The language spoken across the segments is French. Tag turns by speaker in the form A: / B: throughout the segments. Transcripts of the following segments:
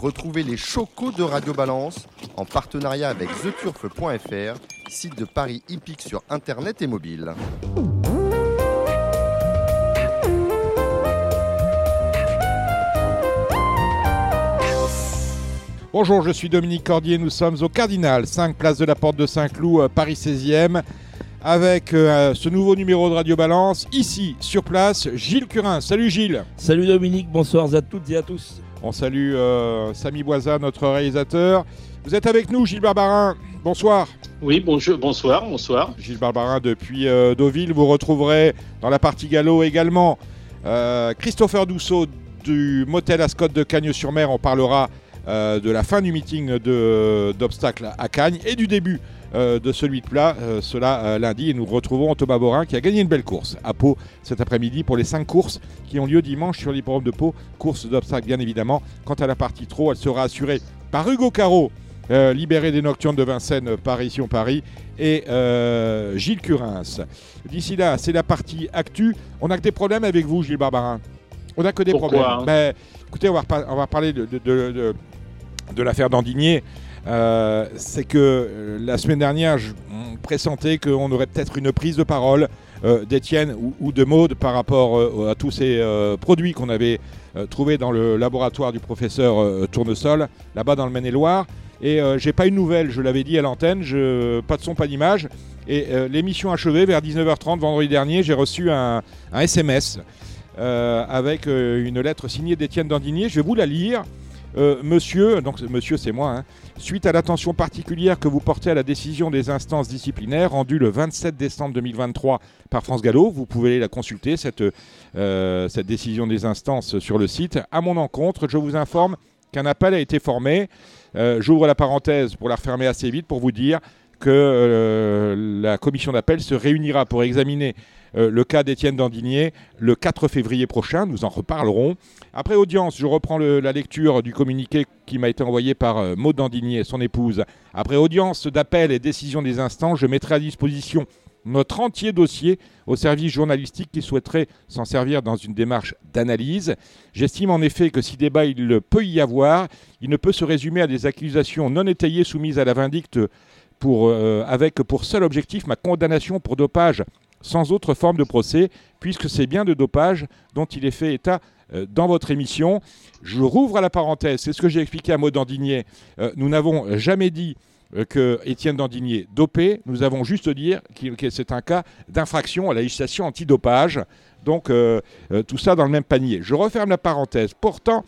A: Retrouvez les chocos de Radio Balance en partenariat avec theturf.fr, site de Paris hippique sur internet et mobile.
B: Bonjour, je suis Dominique Cordier, nous sommes au Cardinal, 5 place de la Porte de Saint-Cloud, euh, Paris 16e, avec euh, ce nouveau numéro de Radio Balance. Ici, sur place, Gilles Curin. Salut Gilles
C: Salut Dominique, bonsoir à toutes et à tous.
B: On salue euh, Samy Boisa, notre réalisateur. Vous êtes avec nous, Gilles Barbarin. Bonsoir.
D: Oui, bonjour, bonsoir, bonsoir.
B: Gilles Barbarin depuis euh, Deauville. Vous retrouverez dans la partie galop également euh, Christopher Dousseau du motel Ascot de Cagnes-sur-Mer. On parlera euh, de la fin du meeting de- d'obstacles à Cagnes et du début euh, de celui de plat, euh, cela euh, lundi. Et nous retrouvons Thomas Borin qui a gagné une belle course à Pau cet après-midi pour les cinq courses qui ont lieu dimanche sur l'hippodrome de Pau. Course d'obstacles, bien évidemment. Quant à la partie trop, elle sera assurée par Hugo Caro, euh, libéré des Nocturnes de Vincennes, Paris-Paris, et euh, Gilles Curins. D'ici là, c'est la partie actu. On a que des problèmes avec vous, Gilles Barbarin. On a que des
D: Pourquoi,
B: problèmes.
D: hein?
B: Ben, écoutez, on va, repa- on va parler de, de- de- de- de l'affaire d'Andigné. Euh, c'est que euh, la semaine dernière, je pressentais qu'on aurait peut-être une prise de parole euh, d'Étienne ou, de Maude par rapport à tous ces produits qu'on avait trouvés dans le laboratoire du professeur Tournesol, là-bas dans le Maine-et-Loire. Et j'ai pas une nouvelle, je l'avais dit à l'antenne, pas de son, pas d'image. Et l'émission achevée, vers 19h30 vendredi dernier, j'ai reçu un, SMS avec une lettre signée d'Étienne Dandigné. Je vais vous la lire. Euh, monsieur, donc monsieur c'est moi, hein, suite à l'attention particulière que vous portez à la décision des instances disciplinaires rendue le 27 décembre 2023 par France Gallo, vous pouvez la consulter, cette, euh, cette décision des instances sur le site. À mon encontre, je vous informe qu'un appel a été formé. Euh, J'ouvre la parenthèse pour la refermer assez vite pour vous dire que la commission d'appel se réunira pour examiner euh, le cas d'Étienne Dandigné le 4 février prochain. Nous en reparlerons. Après audience, je reprends la lecture du communiqué qui m'a été envoyé par euh, Maud Dandigné et son épouse. Après audience d'appel et décision des instances, je mettrai à disposition notre entier dossier au service journalistique qui souhaiterait s'en servir dans une démarche d'analyse. J'estime en effet que si débat il peut y avoir, il ne peut se résumer à des accusations non étayées soumises à la vindicte euh, avec pour seul objectif ma condamnation pour dopage sans autre forme de procès, puisque c'est bien de dopage dont il est fait état euh, dans votre émission. Je rouvre la parenthèse, c'est ce que j'ai expliqué à Maud Dandigné. Euh, nous n'avons jamais dit euh, que Étienne Dandigné dopé, nous avons juste dit que c'est un cas d'infraction à la législation antidopage. Donc tout ça dans le même panier. Je referme la parenthèse. Pourtant,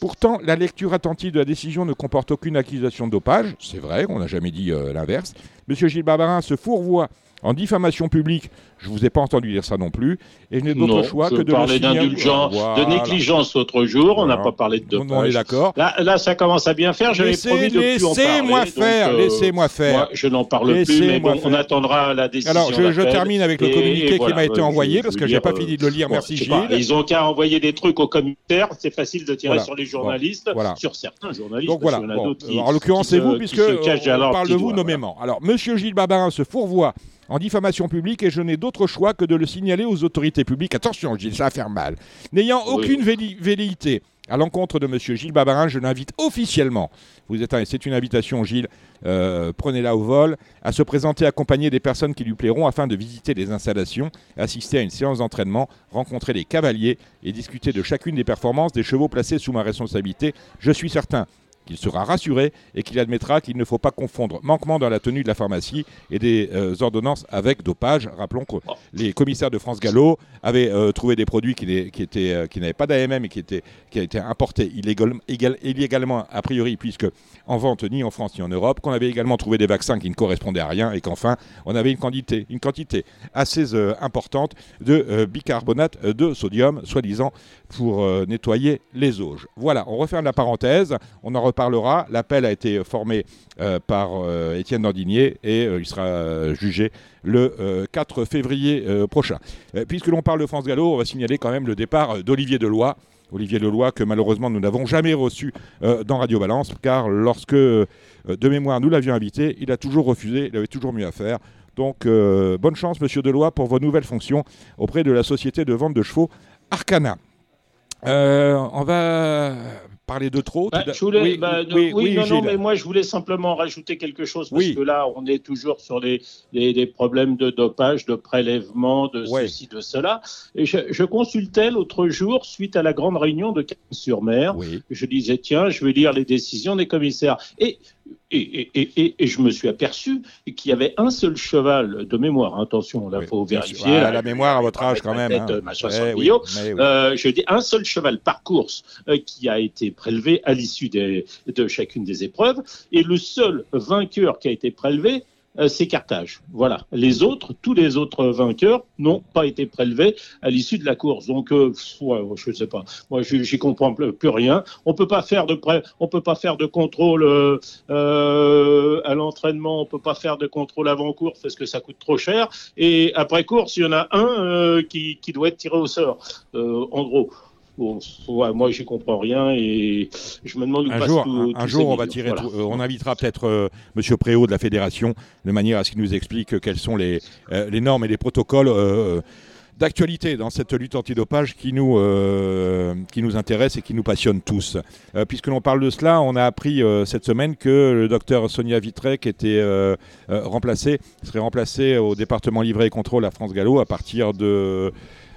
B: Pourtant, la lecture attentive de la décision ne comporte aucune accusation de dopage. C'est vrai, on n'a jamais dit l'inverse. Monsieur Gilles Barbarin se fourvoie en diffamation publique. Je ne vous ai pas entendu dire ça non plus. Et je n'ai d'autre choix
D: je
B: que de signaler.
D: d'indulgence, de négligence l'autre jour. On n'a pas parlé de dopage.
B: on est d'accord.
D: Là, là, ça commence à bien faire. J'avais
B: Laissez-
D: promis de plus en parler.
B: Laissez-moi faire,
D: euh,
B: laissez-moi faire.
D: Moi, je n'en parle plus, mais bon, on attendra la décision.
B: Alors, je, je termine avec le communiqué qui m'a été
D: euh,
B: envoyé
D: je
B: parce que j'ai
D: dire,
B: pas
D: euh,
B: fini de le lire.
D: bon,
B: Merci
D: je pas,
B: Gilles.
D: Ils ont qu'à envoyer des trucs aux commissaires. C'est facile de tirer sur les journalistes, sur certains journalistes.
B: Donc voilà.
D: en
B: l'occurrence, c'est vous, puisque on parle de vous nommément. Alors, Monsieur Gilles Barbarin se fourvoie en diffamation publique et je n'ai d'autre choix que de le signaler aux autorités publiques. Attention, Gilles, ça va faire mal. N'ayant aucune velléité à l'encontre de Monsieur Gilles Barbarin, je l'invite officiellement. Vous êtes, un- c'est une invitation, Gilles. euh, Prenez-la au vol à se présenter accompagné des personnes qui lui plairont afin de visiter les installations, assister à une séance d'entraînement, rencontrer les cavaliers et discuter de chacune des performances des chevaux placés sous ma responsabilité. Je suis certain qu'il sera rassuré et qu'il admettra qu'il ne faut pas confondre manquement dans la tenue de la pharmacie et des euh, ordonnances avec dopage. Rappelons que les commissaires de France Gallo avaient euh, trouvé des produits qui, euh, n'avaient pas d'AMM et qui étaient, importés illégal- égal- illégalement, a priori, puisque en vente ni en France ni en Europe, qu'on avait également trouvé des vaccins qui ne correspondaient à rien et qu'enfin, on avait une quantité, assez importante de bicarbonate de sodium, soi-disant pour nettoyer les auges. Voilà, on referme la parenthèse, on en reparlera. L'appel a été formé euh, par euh, Étienne Dandigné et euh, il sera jugé le euh, 4 février prochain. Puisque l'on parle de France Gallo, on va signaler quand même le départ d'Olivier Deloy. Olivier Leloy, que malheureusement nous n'avons jamais reçu dans Radio Balance, car lorsque, de mémoire, nous l'avions invité, il a toujours refusé, il avait toujours mieux à faire. Donc, bonne chance, monsieur Deloy, pour vos nouvelles fonctions auprès de la société de vente de chevaux Arcana. On va parler de trop
D: Bah, je voulais,
B: Oui,
D: bah,
B: oui,
D: oui,
B: oui,
D: non, non, mais moi je voulais simplement rajouter quelque chose parce que là, on est toujours sur les, les, les problèmes de dopage, de prélèvement, de
B: Ouais.
D: ceci, de cela. Et je, je consultais l'autre jour, suite à la grande réunion de Cannes-sur-Mer, je disais tiens, je vais lire les décisions des commissaires. Et et, et, et, et- et je me suis aperçu qu'il y avait un seul cheval de mémoire. Attention, là,
B: Oui,
D: faut vérifier.
B: Ah,
D: là,
B: la mémoire à votre âge, quand même. hein. Eh oui, oui.
D: Euh, je dis un seul cheval par course euh, qui a été prélevé à l'issue de chacune des épreuves, et le seul vainqueur qui a été prélevé, c'est Carthage. Voilà. Les autres, tous les autres vainqueurs n'ont pas été prélevés à l'issue de la course. Donc, euh, je sais pas. Moi, j'y comprends plus rien. On peut pas faire de pré- on peut pas faire de contrôle euh, euh, à l'entraînement. On peut pas faire de contrôle avant course parce que ça coûte trop cher. Et après course, il y en a un euh, qui, qui doit être tiré au sort. Euh, en gros. Bon, ouais, moi, j'y comprends rien et je me demande où
B: Un jour, un, jour, on va tirer.
D: Voilà.
B: tout- euh, on invitera peut-être euh, Monsieur Préau de la fédération, de manière à ce qu'il nous explique quels sont les, euh, les normes et les protocoles euh, d'actualité dans cette lutte antidopage qui nous, euh, qui nous intéresse et qui nous passionne tous. Euh, puisque l'on parle de cela, on a appris euh, cette semaine que le docteur Sonia Vitrec était euh, euh, remplacé, serait remplacé au département livret et contrôle à France Gallo à partir de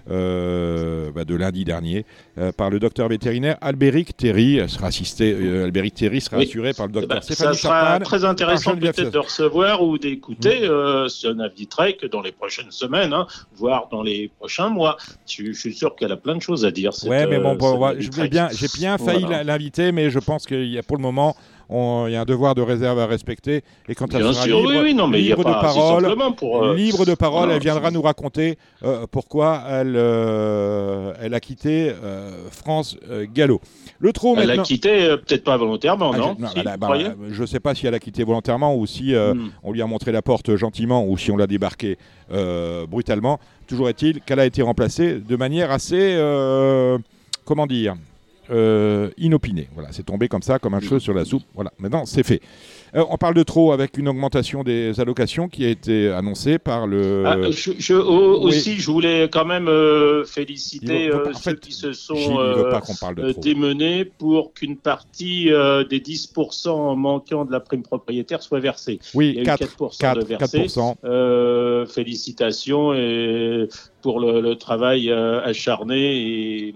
B: bah, de lundi dernier euh, par le docteur vétérinaire Albéric Terry. Elle Sera assisté, euh, Albéric Terry sera
D: Oui.
B: assuré par le
D: Eh
B: docteur
D: ben, ça
B: Stéphanie
D: sera
B: Chapman.
D: très intéressant peut-être de recevoir ou d'écouter
B: Mm.
D: euh, Sionna Vitrec dans les prochaines semaines, hein, voire dans les prochains mois. Je, je suis sûr qu'elle a plein de choses à dire. cette,
B: Ouais, mais bon,
D: euh,
B: je bien, j'ai bien failli
D: Voilà.
B: l'inviter, mais je pense qu'il y a pour le moment, il y a un devoir de réserve à respecter. Et quand elle sera
D: sûr,
B: libre,
D: oui, oui, non, mais il y a
B: libre de
D: pas
B: parole,
D: pour. euh,
B: libre de parole,
D: voilà.
B: elle viendra nous raconter euh, pourquoi elle, euh, elle a quitté France Gallo. Le
D: elle a quitté, peut-être pas volontairement,
B: Ah,
D: non,
B: je, non,
D: Si,
B: a- bah,
D: croyez
B: je sais pas si elle a quitté volontairement ou si
D: Hmm.
B: on lui a montré la porte gentiment ou si on l'a débarqué brutalement. Toujours est-il qu'elle a été remplacée de manière assez, comment dire, euh, inopinée. Voilà, c'est tombé comme ça, comme un cheveu sur la soupe. Voilà, maintenant c'est fait. Euh, on parle de trop avec une augmentation des allocations qui a été annoncée par le.
D: Ah, je, je- au-
B: oui.
D: Aussi, je voulais quand même euh, féliciter
B: veut- pas-
D: ceux
B: fait,
D: qui se sont démenés pour qu'une partie des 10% manquants de la prime propriétaire soit versée. Il y
B: Oui,
D: a eu
B: 4,
D: 4%,
B: 4,
D: de versés.
B: 4%.
D: Félicitations et pour le, le travail acharné et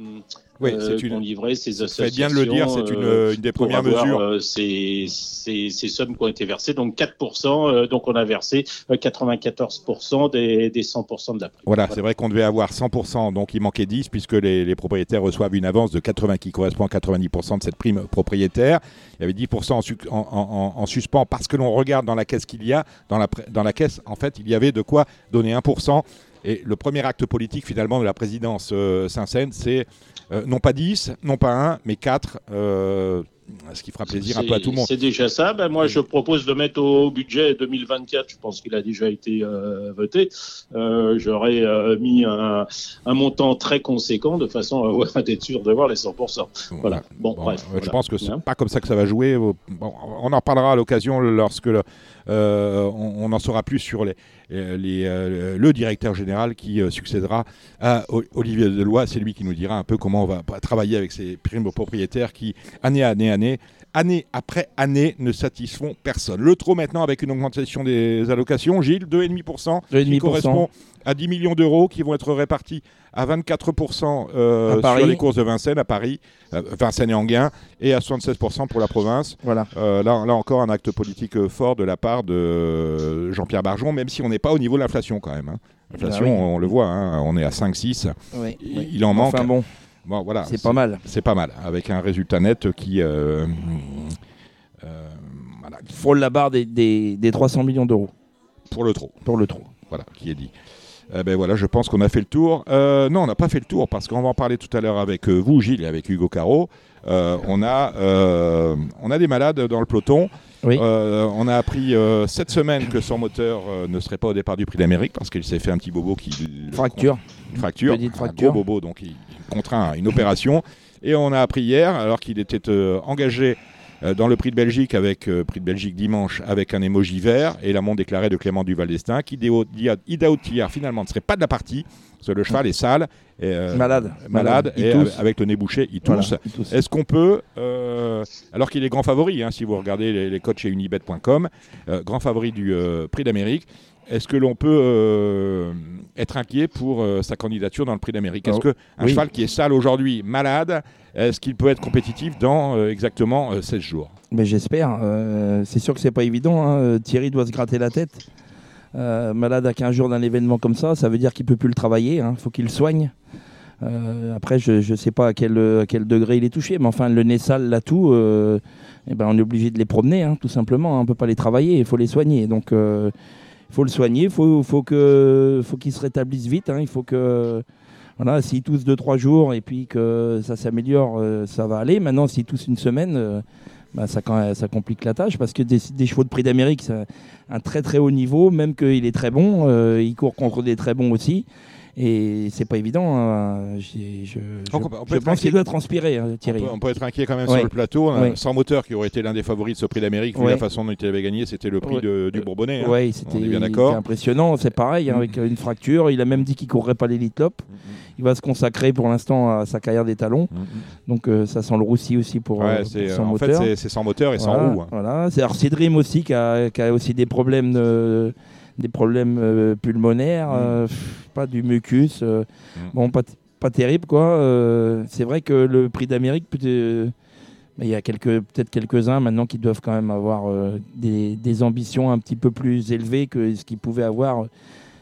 B: Oui,
D: euh,
B: c'est une.
D: ces associations.
B: faites bien de le dire, c'est une,
D: euh,
B: une des
D: pour
B: premières
D: avoir,
B: mesures.
D: euh, ces, ces, ces sommes qui ont été versées, donc 4%, euh, donc on a versé euh, 94% des, des 100% de la prime.
B: Voilà, c'est vrai qu'on devait avoir 100%, donc il manquait 10 puisque les, les propriétaires reçoivent une avance de 80% qui correspond à 90% de cette prime propriétaire. Il y avait 10% en, su- en- en- en suspens parce que l'on regarde dans la caisse qu'il y a. Dans la, pré- dans la caisse, en fait, il y avait de quoi donner 1%. Et le premier acte politique finalement de la présidence euh, Saint-Saëns, c'est euh, non pas 10, non pas 1, mais 4, euh, ce qui fera plaisir un peu à tout le monde.
D: C'est déjà ça. Ben, moi, je propose de mettre au budget 2024, je pense qu'il a déjà été euh, voté, euh, j'aurais euh, mis un, un montant très conséquent de façon à avoir- à être sûr d'avoir les 100%. Voilà. Bon,
B: Bon,
D: bref.
B: euh,
D: voilà.
B: Je pense que c'est
D: Hein
B: pas comme ça que ça va jouer. Bon, on en reparlera à l'occasion lorsque le- euh, on, on en saura plus sur les, euh, les, euh, le directeur général qui euh, succédera à Olivier Deloy. C'est lui qui nous dira un peu comment on va travailler avec ces primes propriétaires qui, année, année, année, année après année, ne satisfont personne. Le trop maintenant avec une augmentation des allocations, Gilles, 2,5%, qui
C: 2,5%.
B: correspond à 10 millions d'euros qui vont être répartis à 24% euh,
C: À
B: sur les courses de Vincennes à Paris, euh, Vincennes et Anguin, et à 76% pour la province.
C: Voilà.
B: Euh, là, là encore, un acte politique euh, fort de la part de Jean-Pierre Barjon, même si on n'est pas au niveau de l'inflation quand même. hein. L'inflation,
C: Ah oui.
B: on le voit, hein, on est à 5-6.
C: Oui,
B: Il,
C: oui.
B: il en manque.
C: Enfin bon,
B: Bon, voilà,
C: c'est pas mal.
B: C'est pas mal, avec un résultat net qui. euh, euh, voilà,
C: Frôle la barre des, des, des 300 millions d'euros
B: pour le trop.
C: pour le trou.
B: Voilà, qui est dit. Eh ben voilà, je pense qu'on a fait le tour. Euh, non, on n'a pas fait le tour parce qu'on va en parler tout à l'heure avec vous, Gilles, et avec Hugo Caro. Euh, on, a, euh, on a des malades dans le peloton.
C: Oui.
B: On a appris cette semaine que son moteur ne serait pas au départ du Prix d'Amérique parce qu'il s'est fait un petit bobo qui
C: Fracture.
B: fracture,
C: Petite
B: un
C: fracture.
B: gros bobo, donc il contraint à une opération. Et on a appris hier, alors qu'il était euh, engagé Euh, dans le prix de Belgique, avec euh, prix de Belgique dimanche, avec un émoji vert, et la montre déclarée de Clément Duval d'Estaing, qui Ida Outillard finalement ne serait pas de la partie, parce que le cheval est sale. Et, euh,
C: Malade.
B: Malade, et avec le nez bouché, il
C: Voilà,
B: tousse.
C: il tousse.
B: Est-ce qu'on peut, euh, alors qu'il est grand favori, hein, si vous regardez les, les codes chez unibet.com, grand favori du prix d'Amérique, est-ce que l'on peut euh, être inquiet pour euh, sa candidature dans le prix d'Amérique? Est-ce
C: Oh,
B: qu'un
C: oui.
B: cheval qui est sale aujourd'hui, malade, est-ce qu'il peut être compétitif dans euh, exactement euh, 16 jours?
C: Mais j'espère. c'est sûr que c'est pas évident. hein. Thierry doit se gratter la tête. Malade à 15 jours d'un événement comme ça, ça veut dire qu'il peut plus le travailler. Il faut qu'il le soigne. Euh, après, je ne sais pas à quel, à quel degré il est touché, mais enfin, le nez sale, là, tout, euh, eh ben, on est obligé de les promener, hein, tout simplement. On ne peut pas les travailler, il faut les soigner. Donc, euh, faut le soigner, faut, faut qu'il se rétablisse vite. hein. Il faut que. Voilà, s'il tousse 2-3 jours et puis que ça s'améliore, euh, ça va aller. Maintenant, s'il tousse une semaine, euh, bah, ça, complique la tâche parce que des, chevaux de prix d'Amérique, c'est un, un très très haut niveau, même qu'il est très bon, euh, il court contre des très bons aussi. Et c'est pas évident. hein. Je,
B: Donc, on
C: pense qu'il doit transpirer, hein,
B: on
C: Thierry.
B: peut, on peut être inquiet quand même
C: Ouais.
B: sur le plateau. hein,
C: Ouais.
B: Sans moteur, qui aurait été l'un des favoris de ce prix d'Amérique, vu
C: Ouais.
B: la façon dont il avait gagné, c'était le prix de- du Bourbonnais. hein.
C: Ouais, c'était impressionnant. C'est pareil,
B: Mm.
C: avec une fracture. Il a même dit qu'il courrait pas l'élite top. Il va se consacrer pour l'instant à sa carrière d'étalon.
B: Mhm.
C: Donc euh, ça sent le roussi aussi pour, euh, pour
B: en fait,
C: moteur.
B: c'est, c'est sans moteur et sans roue.
C: Voilà. C'est Dream aussi qui a, qui a aussi des problèmes, de- des problèmes euh, pulmonaires,
B: Mm.
C: euh, pff, pas du mucus. euh,
B: Mm.
C: Bon, pas, pas terrible quoi. Euh, c'est vrai que le prix d'Amérique, peut- mais il y a quelques, peut-être quelques-uns maintenant qui doivent quand même avoir euh, des, des ambitions un petit peu plus élevées que ce qu'ils pouvaient avoir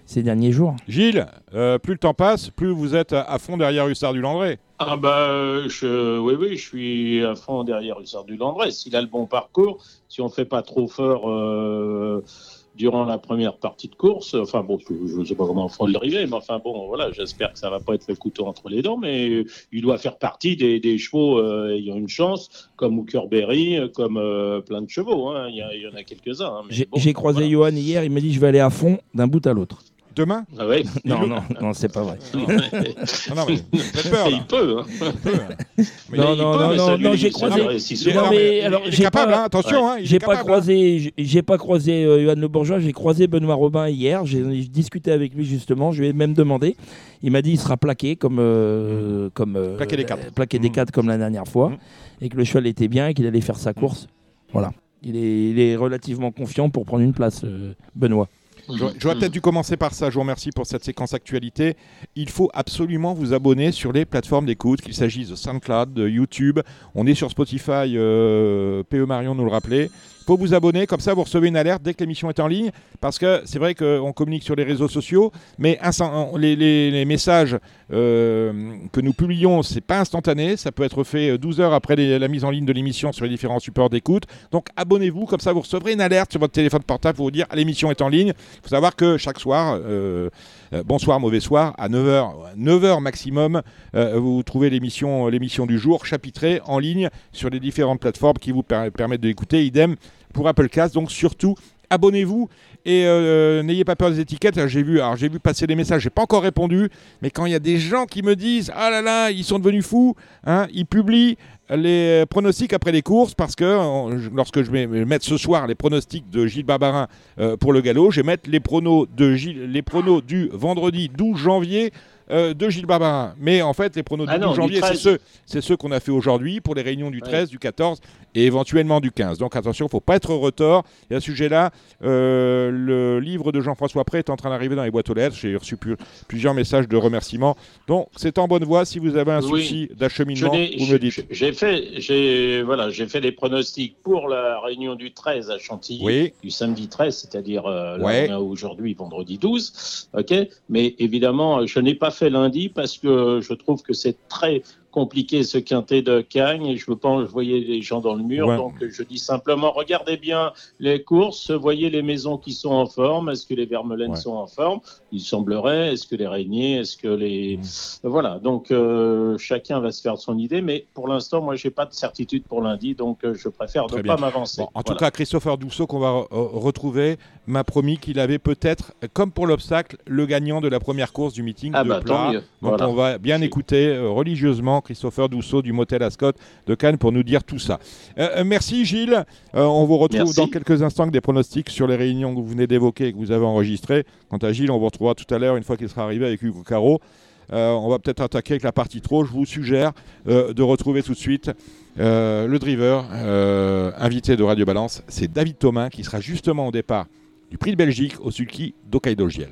C: ces derniers jours.
B: Gilles, euh, plus le temps passe, plus vous êtes à, fond derrière Hussard du Landré.
D: Ah bah je, oui oui je suis à fond derrière Hussard du Landré. S'il a le bon parcours, si on fait pas trop fort euh, durant la première partie de course, enfin bon je ne sais pas comment on fera le driver, mais enfin bon voilà j'espère que ça va pas être le couteau entre les dents, mais il doit faire partie des, des chevaux euh, ayant une chance, comme Hooker Berry, comme euh, plein de chevaux. hein. Il, y a- il y en a quelques uns. hein,
C: J'ai,
D: bon,
C: croisé
D: voilà.
C: Johan hier, il m'a dit je vais aller à fond d'un bout à l'autre.
B: Demain
D: Ah ouais.
C: Non, non, non, c'est pas vrai.
B: Ah non, mais faites peur, là.
D: il peut. hein.
B: Hein. Mais
C: Non,
D: il
C: non,
D: peut,
C: non,
D: mais
C: non, non, j'ai croisé-. Non,
B: non,
C: mais
B: mais
C: alors,
B: il est capable,
C: pas-
B: hein, attention. hein, il
C: J'ai pas
B: capable,
C: croisé, j'ai- pas croisé euh, Johan Le Bourgeois, j'ai croisé Benoît Robin hier. J'ai discuté avec lui justement. Je lui ai même demandé. Il m'a dit il sera plaqué comme euh, comme euh,
B: Plaqué des quatre.
C: plaqué des
B: Mm.
C: quatre comme la dernière fois,
B: Mm.
C: et que le cheval était bien et qu'il allait faire sa course. Voilà. Il est, il est relativement confiant pour prendre une place, euh, Benoît.
B: J'aurais j'aurais peut-être dû commencer par ça. Je vous remercie pour cette séquence actualité. Il faut absolument vous abonner sur les plateformes d'écoute, qu'il s'agisse de SoundCloud, de YouTube. On est sur Spotify, euh, PE Marion nous le rappelait. Faut vous abonner, comme ça vous recevez une alerte dès que l'émission est en ligne. Parce que c'est vrai qu'on communique sur les réseaux sociaux, mais les, messages euh, que nous publions, c'est pas instantané. Ça peut être fait euh, 12 heures après la mise en ligne de l'émission sur les différents supports d'écoute. Donc abonnez-vous, comme ça vous recevrez une alerte sur votre téléphone portable pour vous dire l'émission est en ligne. Il faut savoir que chaque soir, euh, euh, bonsoir, mauvais soir, à 9h, 9h maximum, euh, vous trouvez l'émission, du jour chapitrée en ligne sur les différentes plateformes qui vous per- permettent de l'écouter. Idem pour Applecast. Donc surtout, abonnez-vous et euh, n'ayez pas peur des étiquettes. J'ai vu, alors j'ai vu passer des messages, j'ai pas encore répondu, mais quand il y a des gens qui me disent ah là là, ils sont devenus fous, hein, ils publient les pronostics après les courses parce que euh, lorsque je vais mettre ce soir les pronostics de Gilles Barbarin euh, pour le galop, je vais mettre les pronos de Gilles, les pronos du vendredi 12 janvier euh, de Gilles Barbarin. Mais en fait, les pronos
D: Ah
B: du
D: non,
B: 12
D: du
B: janvier, c'est
D: 13.
B: ceux, qu'on a fait aujourd'hui pour les réunions du 13, du 14 et éventuellement du 15. Donc attention, il ne faut pas être retort. Et à ce sujet-là, euh, le livre de Jean-François Pré est en train d'arriver dans les boîtes aux lettres. J'ai reçu pu- plusieurs messages de remerciements. Donc c'est en bonne voie. Si vous avez un
D: Oui.
B: souci d'acheminement, vous me dites.
D: J'ai fait, voilà, j'ai fait des pronostics pour la réunion du 13 à Chantilly,
B: Oui.
D: du samedi 13, c'est-à-dire euh,
B: Ouais.
D: aujourd'hui vendredi 12, ok. Mais évidemment, je n'ai pas fait lundi parce que je trouve que c'est très compliqué ce quintet de Cagnes et je veux pas envoyer les gens dans le mur.
B: Ouais.
D: Donc je dis simplement, regardez bien les courses, voyez les maisons qui sont en forme. Est-ce que les Vermelaines
B: Ouais.
D: sont en forme? Il semblerait. Est-ce que les Régniers Est-ce que les voilà, donc euh, chacun va se faire son idée, mais pour l'instant, moi, j'ai pas de certitude pour lundi, donc euh, je préfère
B: Très
D: ne
B: bien.
D: pas m'avancer.
B: Bon, en tout cas, Christopher Dousseau qu'on va re- retrouver m'a promis qu'il avait peut-être, comme pour l'obstacle, le gagnant de la première course du meeting
D: Ah
B: de
D: bah,
B: Plat. Donc
D: Voilà.
B: on va bien écouter euh, religieusement Christopher Dousseau du motel Ascot de Cannes pour nous dire tout ça. Euh, euh, merci Gilles. Euh, on vous retrouve
D: Merci.
B: dans quelques instants avec des pronostics sur les réunions que vous venez d'évoquer et que vous avez enregistrées. Quant à Gilles, on vous retrouvera tout à l'heure une fois qu'il sera arrivé avec Hugo Caro. Euh, on va peut-être attaquer avec la partie trop. Je vous suggère de retrouver tout de suite le driver invité de Radio Balance. C'est David Thomas qui sera justement au départ du Prix de Belgique au sulky d'Hokkaido Giel.